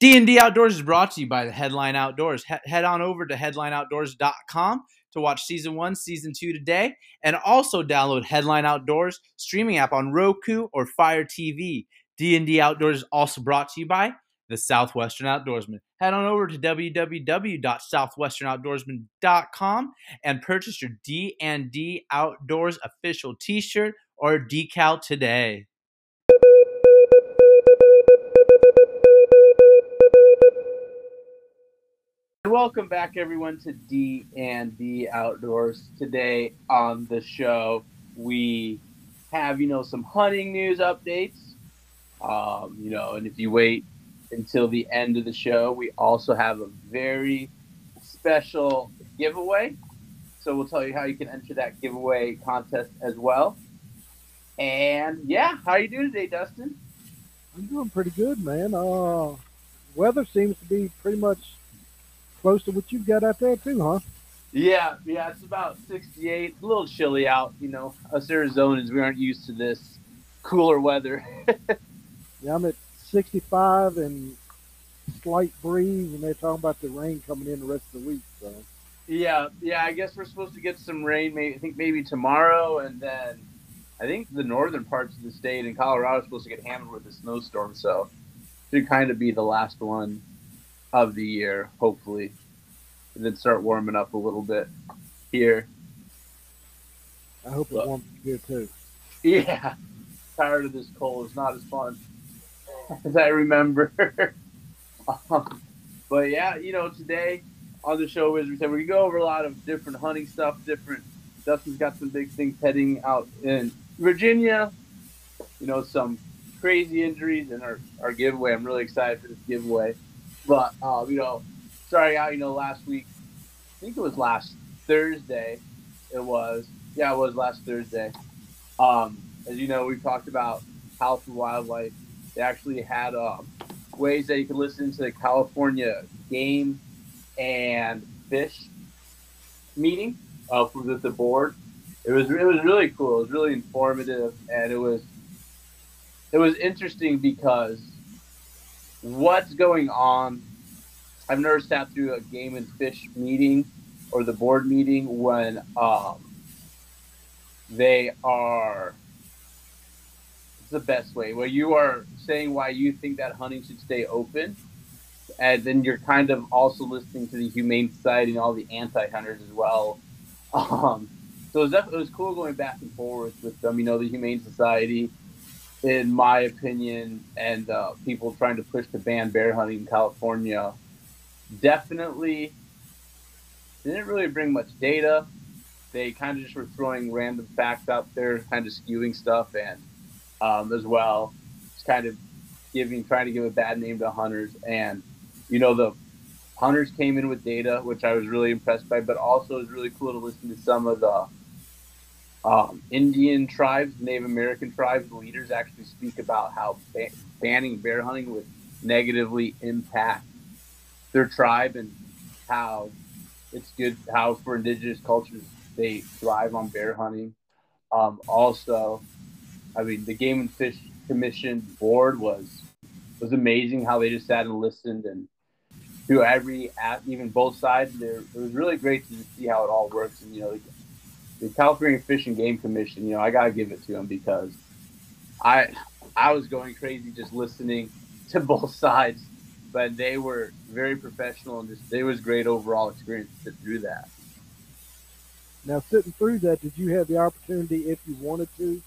D&D Outdoors is brought to you by the Headline Outdoors. He- head on over to headlineoutdoors.com to watch season 1, season 2 today and also download Headline Outdoors streaming app on Roku or Fire TV. D&D Outdoors is also brought to you by the Southwestern Outdoorsman. Head on over to www.southwesternoutdoorsman.com and purchase your D&D Outdoors official t-shirt or decal today. Welcome back, everyone, to D and D Outdoors. Today on the show, we have you know some hunting news updates. Um, you know, and if you wait until the end of the show, we also have a very special giveaway. So we'll tell you how you can enter that giveaway contest as well. And yeah, how you doing today, Dustin? I'm doing pretty good, man. Uh, weather seems to be pretty much close to what you've got out there too, huh? Yeah, yeah, it's about 68. A little chilly out, you know. Us Arizonans, we aren't used to this cooler weather. yeah, I'm at 65 and slight breeze, and they're talking about the rain coming in the rest of the week. So. Yeah, yeah. I guess we're supposed to get some rain. Maybe I think maybe tomorrow, and then I think the northern parts of the state in Colorado are supposed to get hammered with a snowstorm. So should kind of be the last one of the year, hopefully, and then start warming up a little bit here. I hope it warms here too. Yeah, tired of this cold. It's not as fun as I remember. um, but yeah, you know, today on the show, as we said, we go over a lot of different hunting stuff. Different. Dustin's got some big things heading out in Virginia. You know, some crazy injuries in our, our giveaway. I'm really excited for this giveaway. But uh, you know, starting out, you know, last week, I think it was last Thursday. It was, yeah, it was last Thursday. Um, as you know, we've talked about health and wildlife. They actually had um, ways that you could listen to the California game and fish meeting uh, with the board. It was it was really cool. It was really informative, and it was it was interesting because what's going on. I've never sat through a game and fish meeting or the board meeting when um, they are. It's the best way where you are saying why you think that hunting should stay open, and then you're kind of also listening to the Humane Society and all the anti-hunters as well. Um, so it was, it was cool going back and forth with them. You know, the Humane Society in my opinion, and uh, people trying to push to ban bear hunting in California definitely didn't really bring much data. They kind of just were throwing random facts out there, kind of skewing stuff, and um, as well, just kind of giving, trying to give a bad name to hunters. And you know, the hunters came in with data, which I was really impressed by, but also it was really cool to listen to some of the um, Indian tribes, Native American tribes leaders actually speak about how ba- banning bear hunting would negatively impact their tribe and how it's good how for indigenous cultures they thrive on bear hunting. Um, also, I mean the Game and Fish Commission board was was amazing how they just sat and listened and through every even both sides there it was really great to see how it all works and you know the California Fish and Game Commission, you know, I gotta give it to them because I I was going crazy just listening to both sides, but they were very professional and just it was great overall experience to sit through that. Now, sitting through that, did you have the opportunity, if you wanted to,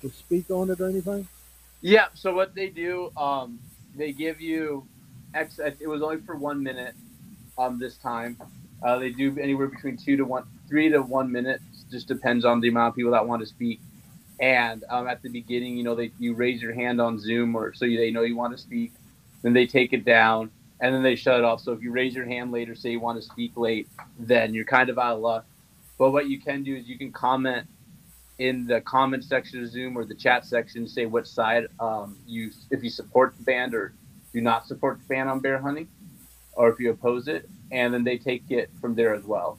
to speak on it or anything? Yeah. So what they do, um, they give you X. It was only for one minute. Um, this time, uh, they do anywhere between two to one, three to one minute just depends on the amount of people that want to speak. And um, at the beginning, you know, they you raise your hand on Zoom or so they know you want to speak. Then they take it down and then they shut it off. So if you raise your hand later, say you want to speak late, then you're kind of out of luck. But what you can do is you can comment in the comment section of Zoom or the chat section, say which side um, you if you support the band or do not support the ban on bear hunting, or if you oppose it, and then they take it from there as well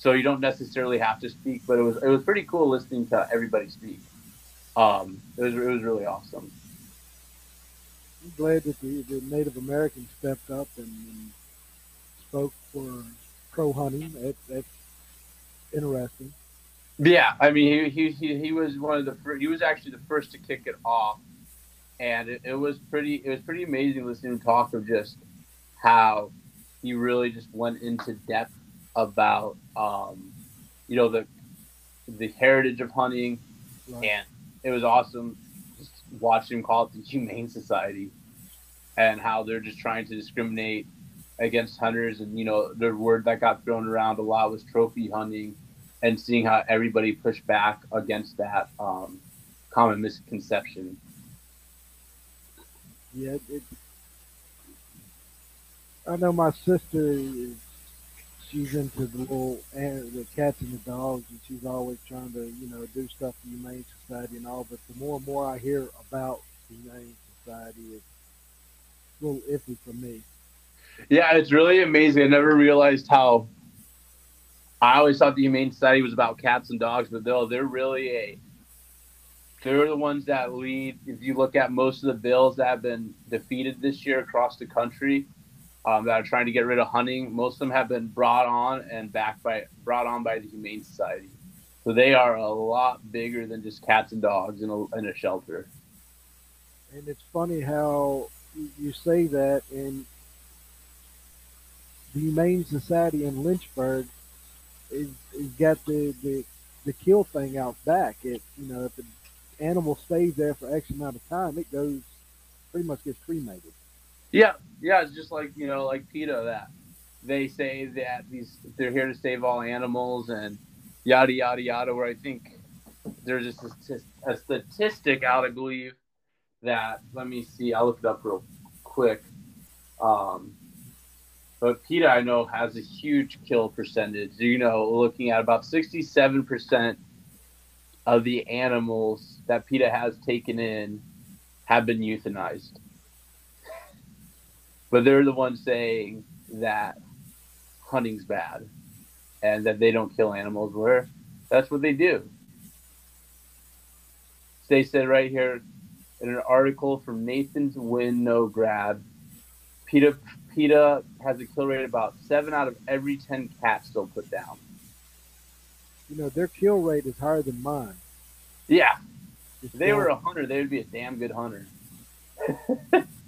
so you don't necessarily have to speak. But it was it was pretty cool listening to everybody speak. Um, it was it was really awesome. I'm glad that the, the Native Americans stepped up and, and spoke for pro hunting. That, that's interesting. Yeah, I mean, he, he, he, he was one of the he was actually the first to kick it off, and it, it was pretty it was pretty amazing listening to him talk of just how he really just went into depth about um, you know the the heritage of hunting, right. and it was awesome just watching him call it the Humane Society, and how they're just trying to discriminate against hunters, and you know the word that got thrown around a lot was trophy hunting, and seeing how everybody pushed back against that um, common misconception. Yeah, it, I know my sister is she's into the little eh, the cats and the dogs, and she's always trying to you know do stuff for the Humane Society and all. But the more and more I hear about the Humane Society, it's a little iffy for me. Yeah, it's really amazing. I never realized how. I always thought the Humane Society was about cats and dogs, but though they're really a they're the ones that lead. If you look at most of the bills that have been defeated this year across the country, um, that are trying to get rid of hunting. Most of them have been brought on and backed by brought on by the Humane Society. So they are a lot bigger than just cats and dogs in a, in a shelter. And it's funny how you say that, and the Humane Society in Lynchburg is, is got the, the the kill thing out back. It you know if the animal stays there for X amount of time, it goes pretty much gets cremated. Yeah, yeah, it's just like you know, like PETA that they say that these they're here to save all animals and yada yada yada. Where I think there's just a, a statistic out, I believe, that let me see, I'll look it up real quick. Um, but PETA, I know, has a huge kill percentage. You know, looking at about 67% of the animals that PETA has taken in have been euthanized but they're the ones saying that hunting's bad and that they don't kill animals where that's what they do. They said right here in an article from nathan's winograd PETA, PETA has a kill rate about seven out of every 10 cats they'll put down. You know their kill rate is higher than mine. Yeah. If they were a hunter they would be a damn good hunter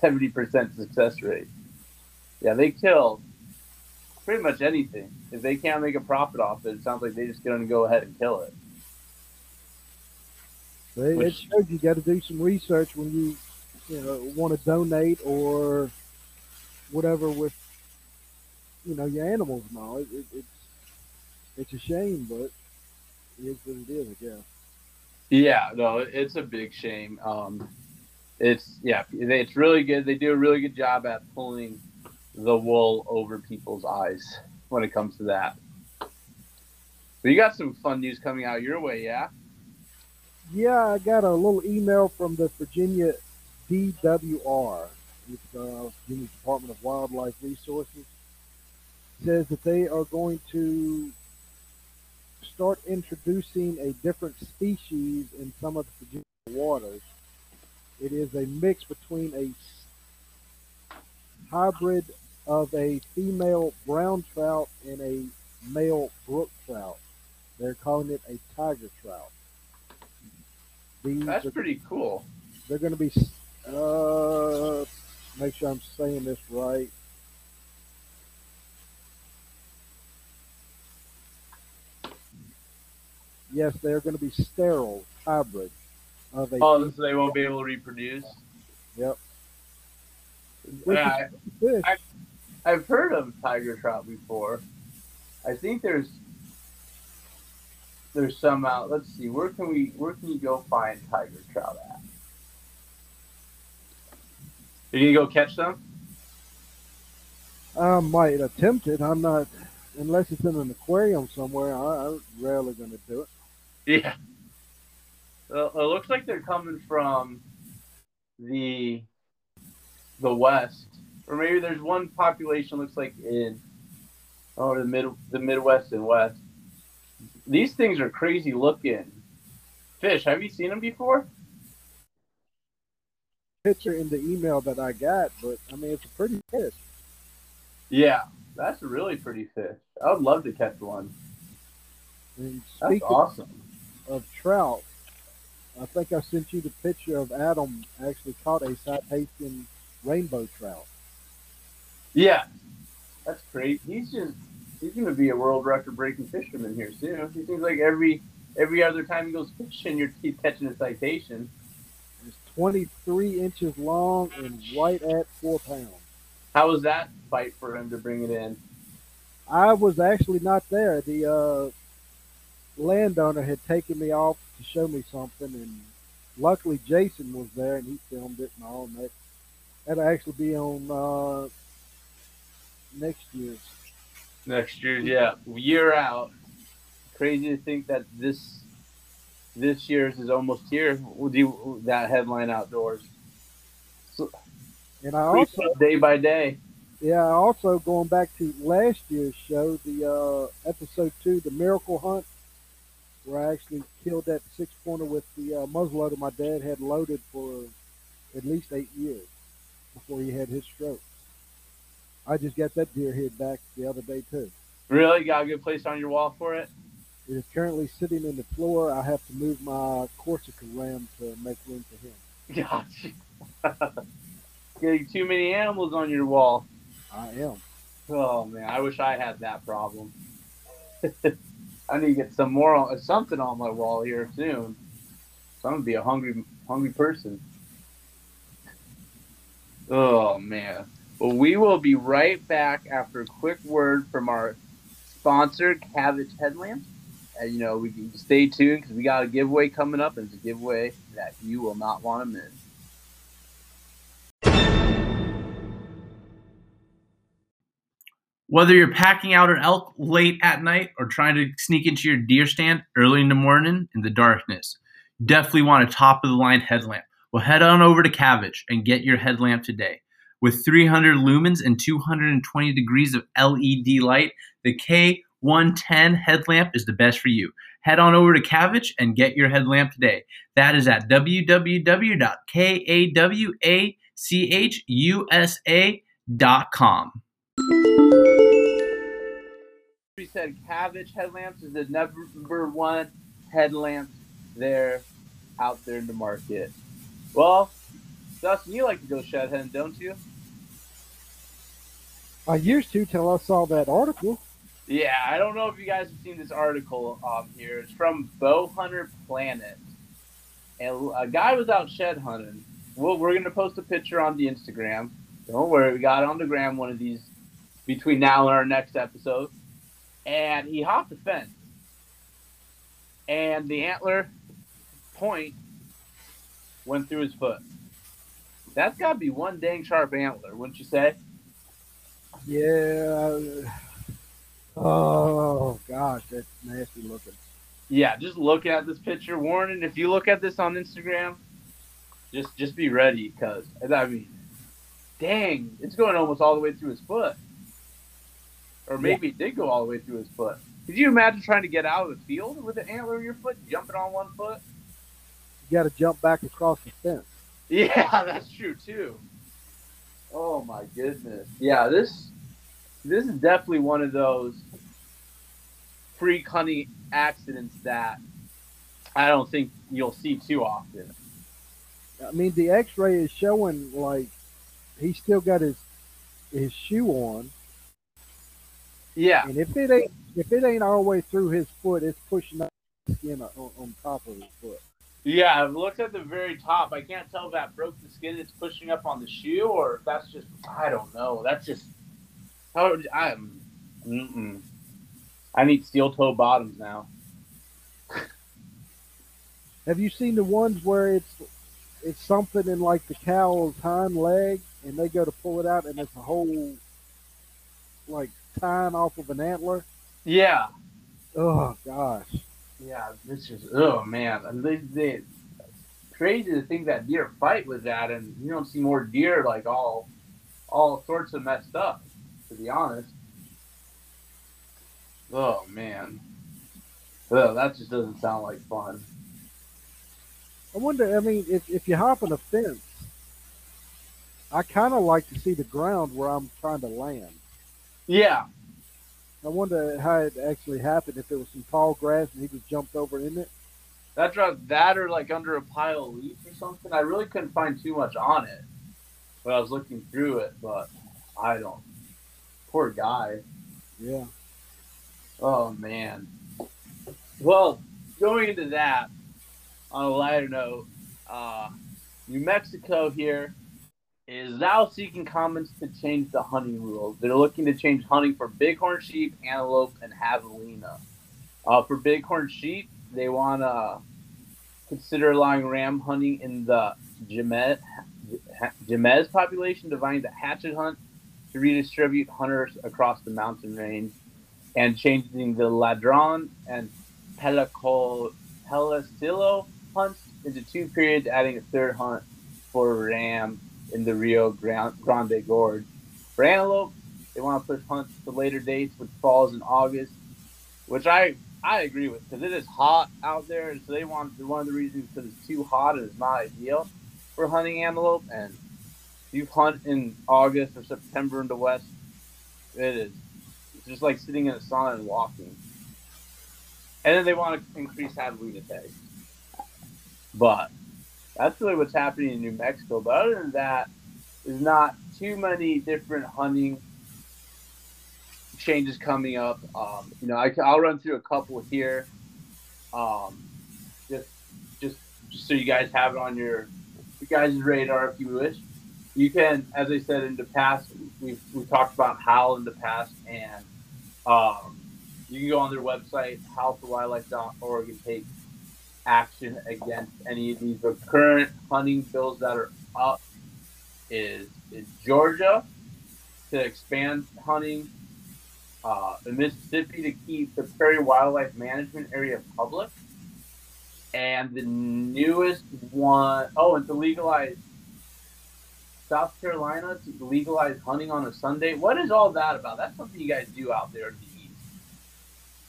70% success rate. Yeah, they kill pretty much anything. If they can't make a profit off it, it sounds like they just going to go ahead and kill it. It Which, shows you got to do some research when you, you know, want to donate or whatever with, you know, your animals and all. It, it, it's it's a shame, but it is what it is, I guess. Yeah, no, it's a big shame. Um, it's yeah, it's really good. They do a really good job at pulling the wool over people's eyes when it comes to that. But you got some fun news coming out your way, yeah? Yeah, I got a little email from the Virginia DWR, it's uh, Virginia Department of Wildlife Resources. It says that they are going to start introducing a different species in some of the Virginia waters it is a mix between a hybrid of a female brown trout and a male brook trout. They're calling it a tiger trout. These That's are, pretty cool. They're going to be, uh, make sure I'm saying this right. Yes, they're going to be sterile hybrids a oh, so they won't be able to reproduce. Yep. Yeah, I, I, have heard of tiger trout before. I think there's there's some out. Let's see, where can we where can you go find tiger trout at? Are you gonna go catch them? I might attempt it. I'm not, unless it's in an aquarium somewhere. I, I'm rarely gonna do it. Yeah. Uh, it looks like they're coming from the the west, or maybe there's one population looks like in oh the mid the Midwest and West. These things are crazy looking fish. Have you seen them before? picture in the email that I got, but I mean, it's a pretty fish. Yeah, that's a really pretty fish. I would love to catch one. That's awesome. of trout, I think I sent you the picture of Adam actually caught a citation rainbow trout. Yeah, that's great. He's just he's going to be a world record breaking fisherman here soon. He seems like every every other time he goes fishing, you're he's catching a citation. It's 23 inches long and right at four pounds. How was that fight for him to bring it in? I was actually not there. The uh, landowner had taken me off to show me something, and luckily Jason was there and he filmed it and all. And that that'll actually be on uh, next year's. Next year, yeah, year out. Crazy to think that this this year's is almost here. We'll do that headline outdoors. So, And I also, day by day. yeah, also going back to last year's show, the uh, episode two, the Miracle Hunt, where I actually killed that six pointer with the uh, muzzleloader my dad had loaded for at least eight years before he had his stroke. I just got that deer head back the other day too. Really got a good place on your wall for it. It is currently sitting in the floor. I have to move my Corsica ram to make room for him. Gotcha. Getting too many animals on your wall. I am. Oh man, I wish I had that problem. I need to get some more, something on my wall here soon. So I'm gonna be a hungry, hungry person. Oh man. Well, we will be right back after a quick word from our sponsor, Kawach Headlamp. And you know, we can stay tuned because we got a giveaway coming up, and it's a giveaway that you will not want to miss. Whether you're packing out an elk late at night or trying to sneak into your deer stand early in the morning in the darkness, you definitely want a top of the line headlamp. Well, head on over to Kawach and get your headlamp today. With 300 lumens and 220 degrees of LED light, the K110 headlamp is the best for you. Head on over to Kawach and get your headlamp today. That is at www.kawachusa.com. We said Kawach headlamps is the number one headlamp there out there in the market. Well, Dustin, you like to go shed hunting, don't you? I used to till I saw that article. Yeah, I don't know if you guys have seen this article um, here. It's from Bow Hunter Planet. And a guy was out shed hunting. Well, we're going to post a picture on the Instagram. Don't worry, we got on the gram one of these between now and our next episode. And he hopped the fence. And the antler point went through his foot. That's got to be one dang sharp antler, wouldn't you say? Yeah. Oh gosh, that's nasty looking. Yeah, just look at this picture. Warning: if you look at this on Instagram, just just be ready, cause I mean, dang, it's going almost all the way through his foot, or maybe it did go all the way through his foot. Could you imagine trying to get out of the field with an antler in your foot, jumping on one foot? You got to jump back across the fence. Yeah, that's true too. Oh my goodness. Yeah, this this is definitely one of those freak hunting accidents that I don't think you'll see too often. I mean, the X-ray is showing like he still got his his shoe on, Yeah, and if it ain't if it ain't all the way through his foot, it's pushing up the skin on, on top of his foot. yeah. I've looked at the very top. I can't tell if that broke the skin it's pushing up on the shoe, or if that's just I don't know. That's just how I'm. Mm-mm. I need steel toe bottoms now. Have you seen the ones where it's it's something in like the cow's hind leg, and they go to pull it out, and it's a whole like tine off of an antler? Yeah, Oh gosh. Yeah, this is oh man, they, they crazy to think that deer fight with that, and you don't see more deer like all all sorts of messed up. To be honest, oh man, oh that just doesn't sound like fun. I wonder. I mean, if if you hop on a fence I kind of like to see the ground where I'm trying to land. Yeah, I wonder how it actually happened. If it was some tall grass and he just jumped over in it. that's right. That or like under a pile of leaves or something. I really couldn't find too much on it when I was looking through it, but I don't. Poor guy. Yeah. Oh man. Well, going into that, on a lighter note, uh, New Mexico here is now seeking comments to change the hunting rules. They're looking to change hunting for bighorn sheep, antelope, and javelina. Uh, for bighorn sheep, they want to consider allowing ram hunting in the Jemez, Jemez population, dividing the hatchet hunt to redistribute hunters across the mountain range, and changing the ladron and pelico, pelicillo hunts into two periods, adding a third hunt for ram in the Rio Grande Gorge. For antelope, they want to push hunts to later dates, which falls in August, which I I agree with because it is hot out there, and so they want one of the reasons because it's too hot and it's not ideal for hunting antelope. And if you hunt in August or September in the west, it is it's just like sitting in a sauna and walking. And then they want to increase javelina tags, but that's really what's happening in New Mexico. But other than that, there's not too many different hunting changes coming up. Um, you know, I, will run through a couple here, um, just just just so you guys have it on your you guys' radar if you wish. You can, as I said in the past, we've we talked about HOWL in the past, and um, you can go on their website, howlforwildlife.org, and take action against any of these. The current hunting bills that are up is is Georgia to expand hunting, uh, in Mississippi to keep the Prairie Wildlife Management Area public, and the newest one oh, and to legalize South Carolina to legalize hunting on a Sunday. What is all that about? That's something you guys do out there in the east.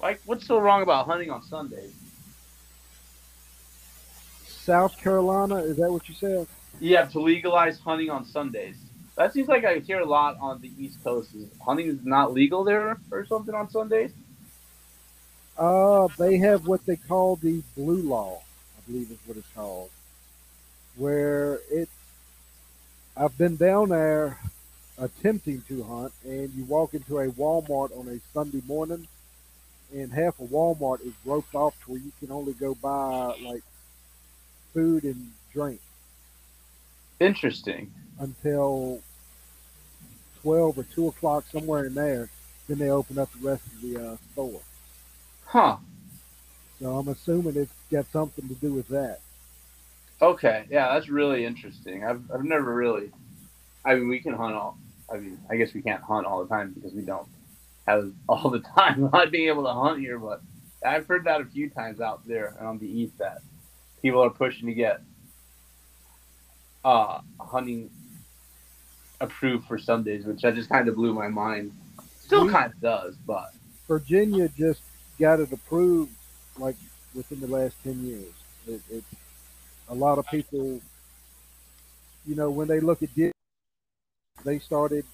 Like, what's so wrong about hunting on Sundays? South Carolina, is that what you said? Yeah, to legalize hunting on Sundays. That seems like I hear a lot on the East Coast. Is hunting is not legal there or something on Sundays? Uh, they have what they call the blue law, I believe is what it's called, where it. I've been down there attempting to hunt, and you walk into a Walmart on a Sunday morning, and half of Walmart is roped off to where you can only go buy like food and drink. Interesting. Until twelve or two o'clock, somewhere in there. Then they open up the rest of the uh, store. Huh. So I'm assuming it's got something to do with that. Okay. Yeah, that's really interesting. I've I've never really. I mean, we can hunt all. I mean, I guess we can't hunt all the time because we don't have all the time not being able to hunt here. But I've heard that a few times out there on the east that people are pushing to get uh, hunting approved for Sundays, which that just kind of blew my mind. Still kind of does, but Virginia just got it approved like within the last ten years. It, it a lot of people, you know, when they look at deer, they started.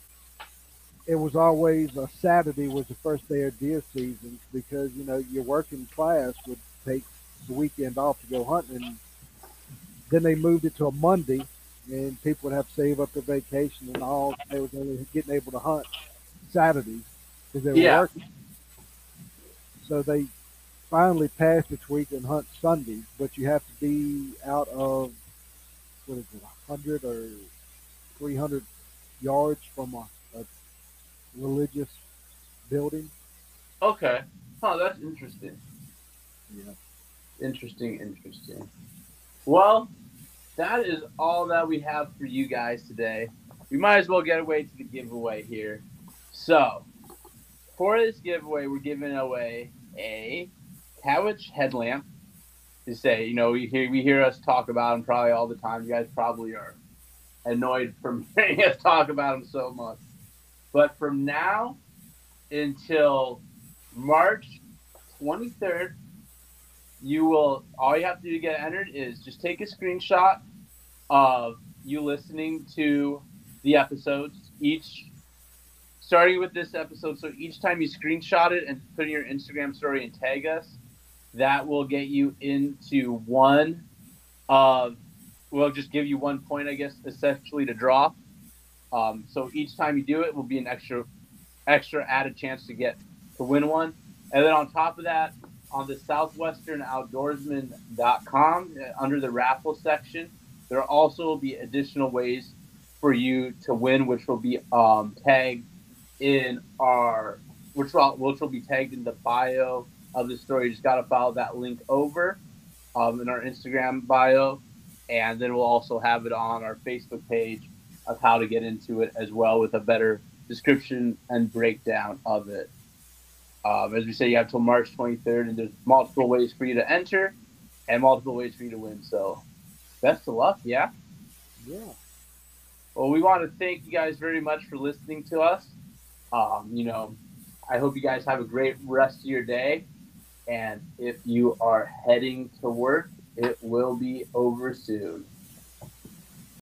It was always a Saturday was the first day of deer season because you know your working class would take the weekend off to go hunting. And then they moved it to a Monday, and people would have to save up their vacation and all. They was only getting able to hunt Saturdays because they were Yeah. working. So they finally passed the tweak and hunt Sundays, but you have to be out of what is it, hundred or three hundred yards from a, a religious building. okay. Oh, that's interesting. Yeah. Interesting, interesting. Well, that is all that we have for you guys today. We might as well get away to the giveaway here. So, for this giveaway, we're giving away a Kawach headlamp. To say, you know, we hear we hear us talk about them probably all the time. You guys probably are annoyed from hearing us talk about them so much. But from now until March 23rd, you will all you have to do to get entered is just take a screenshot of you listening to the episodes. Each starting with this episode, so each time you screenshot it and put in your Instagram story and tag us, that will get you into one of we'll just give you one point, I guess, essentially to draw. Um, so each time you do it will be an extra extra added chance to get to win one. And then on top of that, on the southwesternoutdoorsman.com, uh, under the raffle section, there also will be additional ways for you to win, which will be um, tagged in our, which will, which will be tagged in the bio of the story. You just got to follow that link over um, in our Instagram bio. And then we'll also have it on our Facebook page of how to get into it as well with a better description and breakdown of it. Um, as we say, you have till March 23rd, and there's multiple ways for you to enter and multiple ways for you to win. So, best of luck, yeah? Yeah. Well, we want to thank you guys very much for listening to us. Um, you know, I hope you guys have a great rest of your day. And if you are heading to work, it will be over soon.